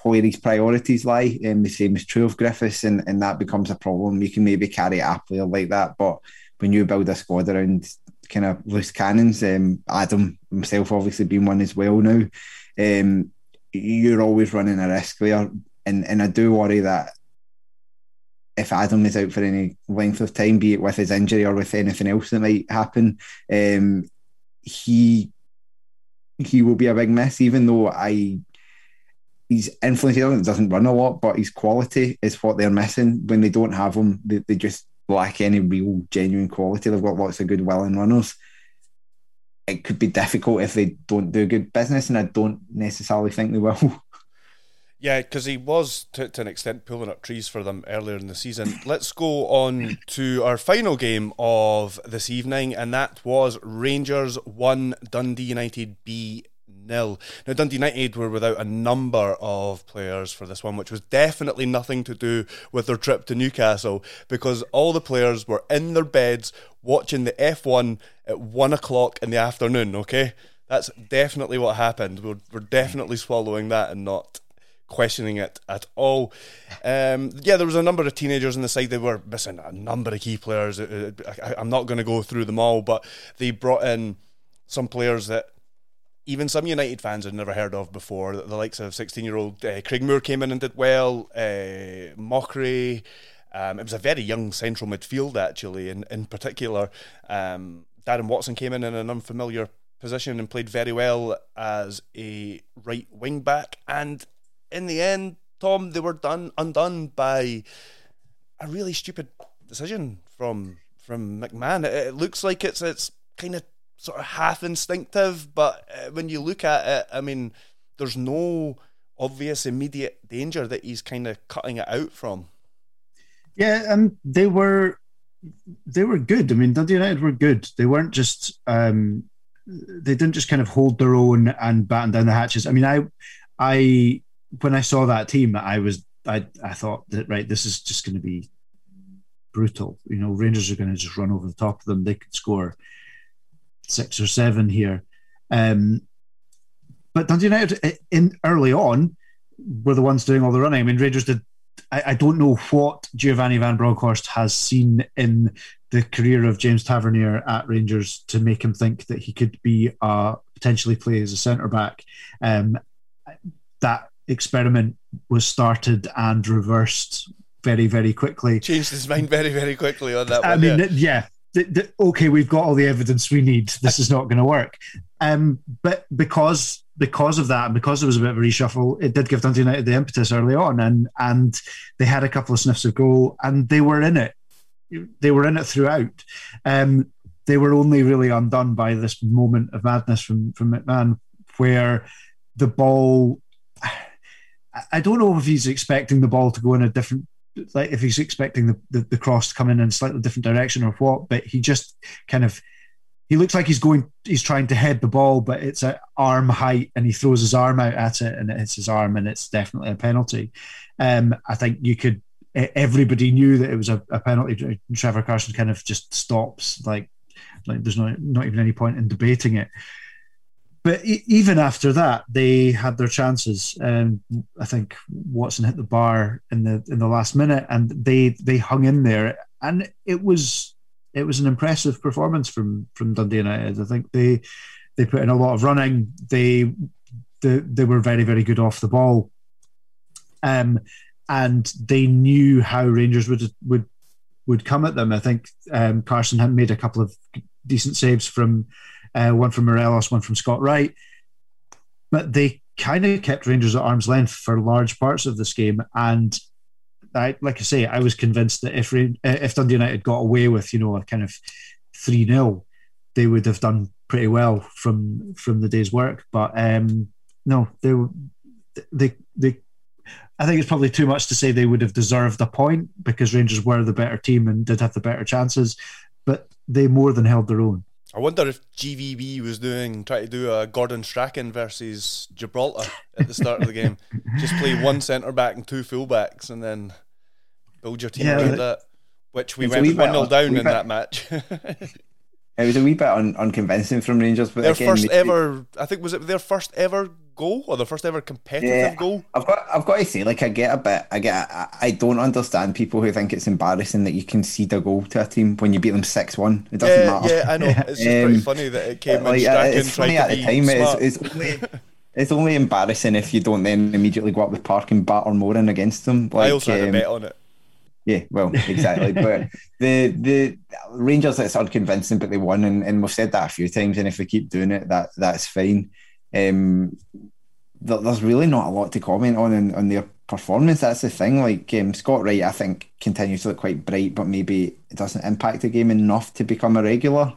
where his priorities lie, and um, the same is true of Griffiths, and, and that becomes a problem. You can maybe carry a player like that, but when you build a squad around kind of loose cannons. Um, Adam himself obviously being one as well now. Um, you're always running a risk there, and and I do worry that if Adam is out for any length of time, be it with his injury or with anything else that might happen, um, he he will be a big miss. Even though I his influence. Doesn't run a lot, but his quality is what they're missing. When they don't have him, they, they just lack any real genuine quality. They've got lots of good willing runners. It could be difficult if they don't do good business, and I don't necessarily think they will. Yeah, because he was to, to an extent pulling up trees for them earlier in the season. Let's go on to our final game of this evening, and that was Rangers 1, Dundee United B nil. Now, Dundee United were without a number of players for this one, which was definitely nothing to do with their trip to Newcastle because all the players were in their beds watching the F1 at one o'clock in the afternoon, okay? That's definitely what happened. We're, we're definitely swallowing that and not questioning it at all. Um, yeah, there was a number of teenagers on the side. They were missing a number of key players. I, am not going to go through them all, but they brought in some players that even some United fans had never heard of before. The likes of 16 year old uh, Craig Moore came in and did well. Uh, Mochrie. Um, it was a very young central midfield, actually, in, in particular. Um, Darren Watson came in in an unfamiliar position and played very well as a right wing back. And in the end, Thom, they were done undone by a really stupid decision from from McMahon. It, it looks like it's it's kind of sort of half instinctive, but uh, when you look at it, I mean, there's no obvious immediate danger that he's kind of cutting it out from. Yeah, and um, they were they were good. I mean, Dundee United were good. They weren't just um, they didn't just kind of hold their own and batten down the hatches. I mean, I I when I saw that team, I was I I thought that right, this is just going to be brutal. You know, Rangers are going to just run over the top of them. They could score six or seven here. Um, but Dundee United, in early on, were the ones doing all the running. I mean, Rangers did. I, I don't know what Giovanni Van Bronckhorst has seen in the career of James Tavernier at Rangers to make him think that he could be uh, potentially play as a centre back. Um, that experiment was started and reversed very, very quickly. Changed his mind very, very quickly on that. I mean, yeah. yeah the, the, okay, we've got all the evidence we need. This is not going to work. Um, but because because of that, and because there was a bit of a reshuffle, it did give Dundee United the impetus early on, and and they had a couple of sniffs of goal, and they were in it. They were in it throughout. Um, they were only really undone by this moment of madness from from McMahon, where the ball. I don't know if he's expecting the ball to go in a different like if he's expecting the, the, the cross to come in in a slightly different direction or what, but he just kind of he looks like he's going he's trying to head the ball, but it's at arm height and he throws his arm out at it and it hits his arm and it's definitely a penalty. Um, I think you could everybody knew that it was a, a penalty. Trevor Carson kind of just stops like like there's not not even any point in debating it but even after that, they had their chances. Um, I think Watson hit the bar in the in the last minute, and they they hung in there, and it was it was an impressive performance from from Dundee United. I think they they put in a lot of running. They they, they were very very good off the ball, um, and they knew how Rangers would would would come at them. I think um, Carson had made a couple of decent saves from uh, one from Morelos, one from Scott Wright. But they kind of kept Rangers at arm's length for large parts of this game. And I, like I say, I was convinced that if if Dundee United got away with you know a kind of three 0 they would have done pretty well from from the day's work. But um, no, they they they. I think it's probably too much to say they would have deserved a point because Rangers were the better team and did have the better chances, but they more than held their own. I wonder if GVB was doing try to do a Gordon Strachan versus Gibraltar at the start of the game. Just play one centre back and two fullbacks, and then build your team yeah, around that. Which we went one 0 down in bit, that match. it was a wee bit un- unconvincing from Rangers, but their again, first ever, I think, was it their first ever goal or the first ever competitive yeah, goal? I've got I've got to say, like I get a bit I get I, I don't understand people who think it's embarrassing that you concede a goal to a team when you beat them six one. It doesn't yeah, matter. Yeah, I know. It's just um, pretty funny that it came like, It's funny at the time. It's, it's, only it's only embarrassing if you don't then immediately go up the park and batter more in against them. Like, I also had um, a bet on it. Yeah, well, exactly. but the the Rangers, it's unconvincing, but they won, and, and we've said that a few times. And if we keep doing it, that that's fine. Um, there's really not a lot to comment on in, on their performance. That's the thing. Like um, Scott Wright, I think continues to look quite bright, but maybe it doesn't impact the game enough to become a regular.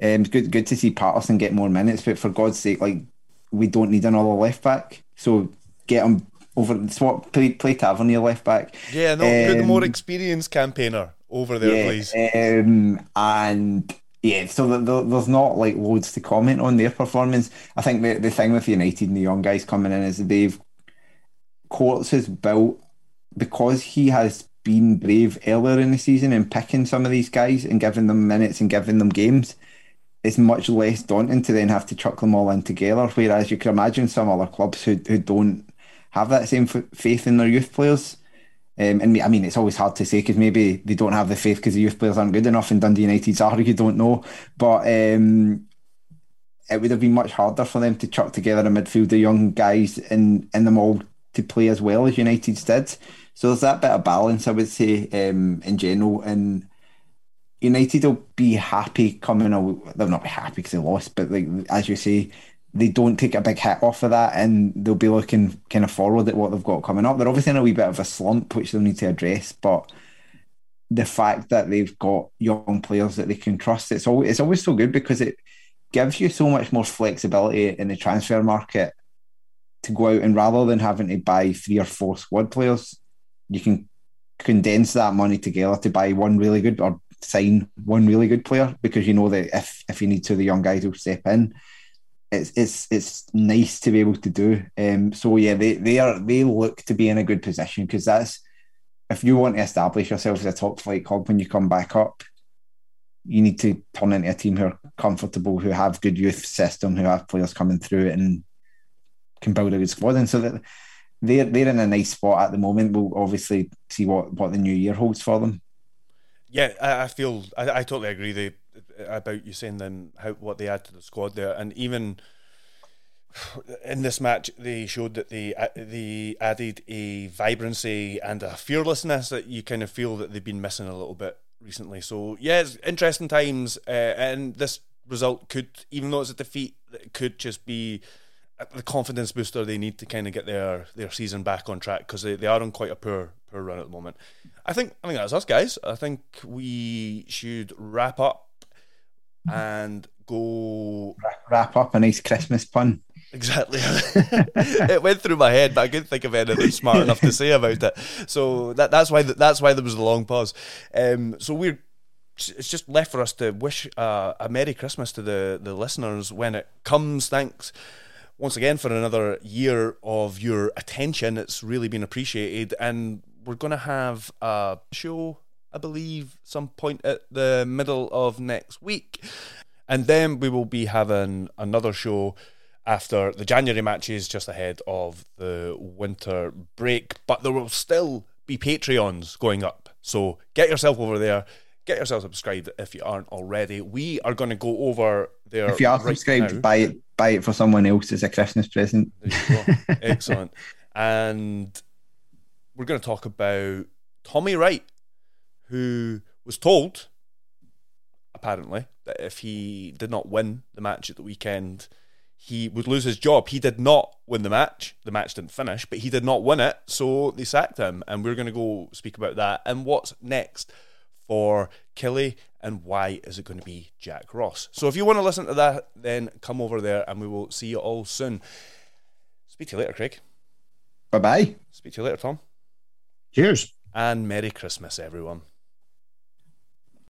Um, it's good, good to see Patterson get more minutes, but for God's sake, like we don't need another left back. So get him over. Swap play play Tavernier left back. Yeah, no, um, put the more experienced campaigner over there, yeah, please. Um, and yeah, so the, the, there's not like loads to comment on their performance. I think the, the thing with United and the young guys coming in is they've Courts has built because he has been brave earlier in the season and picking some of these guys and giving them minutes and giving them games. It's much less daunting to then have to chuck them all in together. Whereas you can imagine some other clubs who who don't have that same f- faith in their youth players um, and I mean, it's always hard to say because maybe they don't have the faith because the youth players aren't good enough, and Dundee United's are. You don't know, but um, it would have been much harder for them to chuck together a midfield of young guys and in them all to play as well as United's did. So there's that bit of balance, I would say, um, in general. And United will be happy coming. They'll not be happy because they lost, but like as you say, they don't take a big hit off of that and they'll be looking kind of forward at what they've got coming up. They're obviously in a wee bit of a slump, which they'll need to address, but the fact that they've got young players that they can trust, it's always, it's always so good because it gives you so much more flexibility in the transfer market to go out and rather than having to buy three or four squad players, you can condense that money together to buy one really good or sign one really good player because you know that if, if you need to, the young guys will step in it's it's it's nice to be able to do. Um, so yeah, they they are they look to be in a good position because that's if you want to establish yourself as a top flight club when you come back up, you need to turn into a team who are comfortable, who have good youth system, who have players coming through and can build a good squad. And so that they're they're in a nice spot at the moment. We'll obviously see what what the new year holds for them. Yeah, I, I feel I, I totally agree. They about you saying then how what they add to the squad there, and even in this match they showed that they they added a vibrancy and a fearlessness that you kind of feel that they've been missing a little bit recently. So yeah, it's interesting times, uh, and this result could, even though it's a defeat, it could just be the confidence booster they need to kind of get their their season back on track because they, they are on quite a poor poor run at the moment. I think I think that's us guys. I think we should wrap up and go wrap up a nice Christmas pun. Exactly. it went through my head, but I couldn't think of anything smart enough to say about it. So that, that's why that's why there was a long pause. Um, so we're it's just left for us to wish uh, a Merry Christmas to the the listeners when it comes. Thanks once again for another year of your attention. It's really been appreciated, and we're going to have a show I believe, some point at the middle of next week. And then we will be having another show after the January matches just ahead of the winter break. But there will still be Patreons going up. So get yourself over there. Get yourself subscribed if you aren't already. We are going to go over there. If you are right subscribed, now. buy it, buy it for someone else as a Christmas present. Excellent. And we're going to talk about Tommy Wright who was told, apparently, that if he did not win the match at the weekend, he would lose his job. He did not win the match. The match didn't finish, but he did not win it, so they sacked him. And we're going to go speak about that and what's next for Killie and why is it going to be Jack Ross. So if you want to listen to that, then come over there and we will see you all soon. Speak to you later, Craig. Bye bye. Speak to you later, Tom. Cheers. And Merry Christmas, everyone.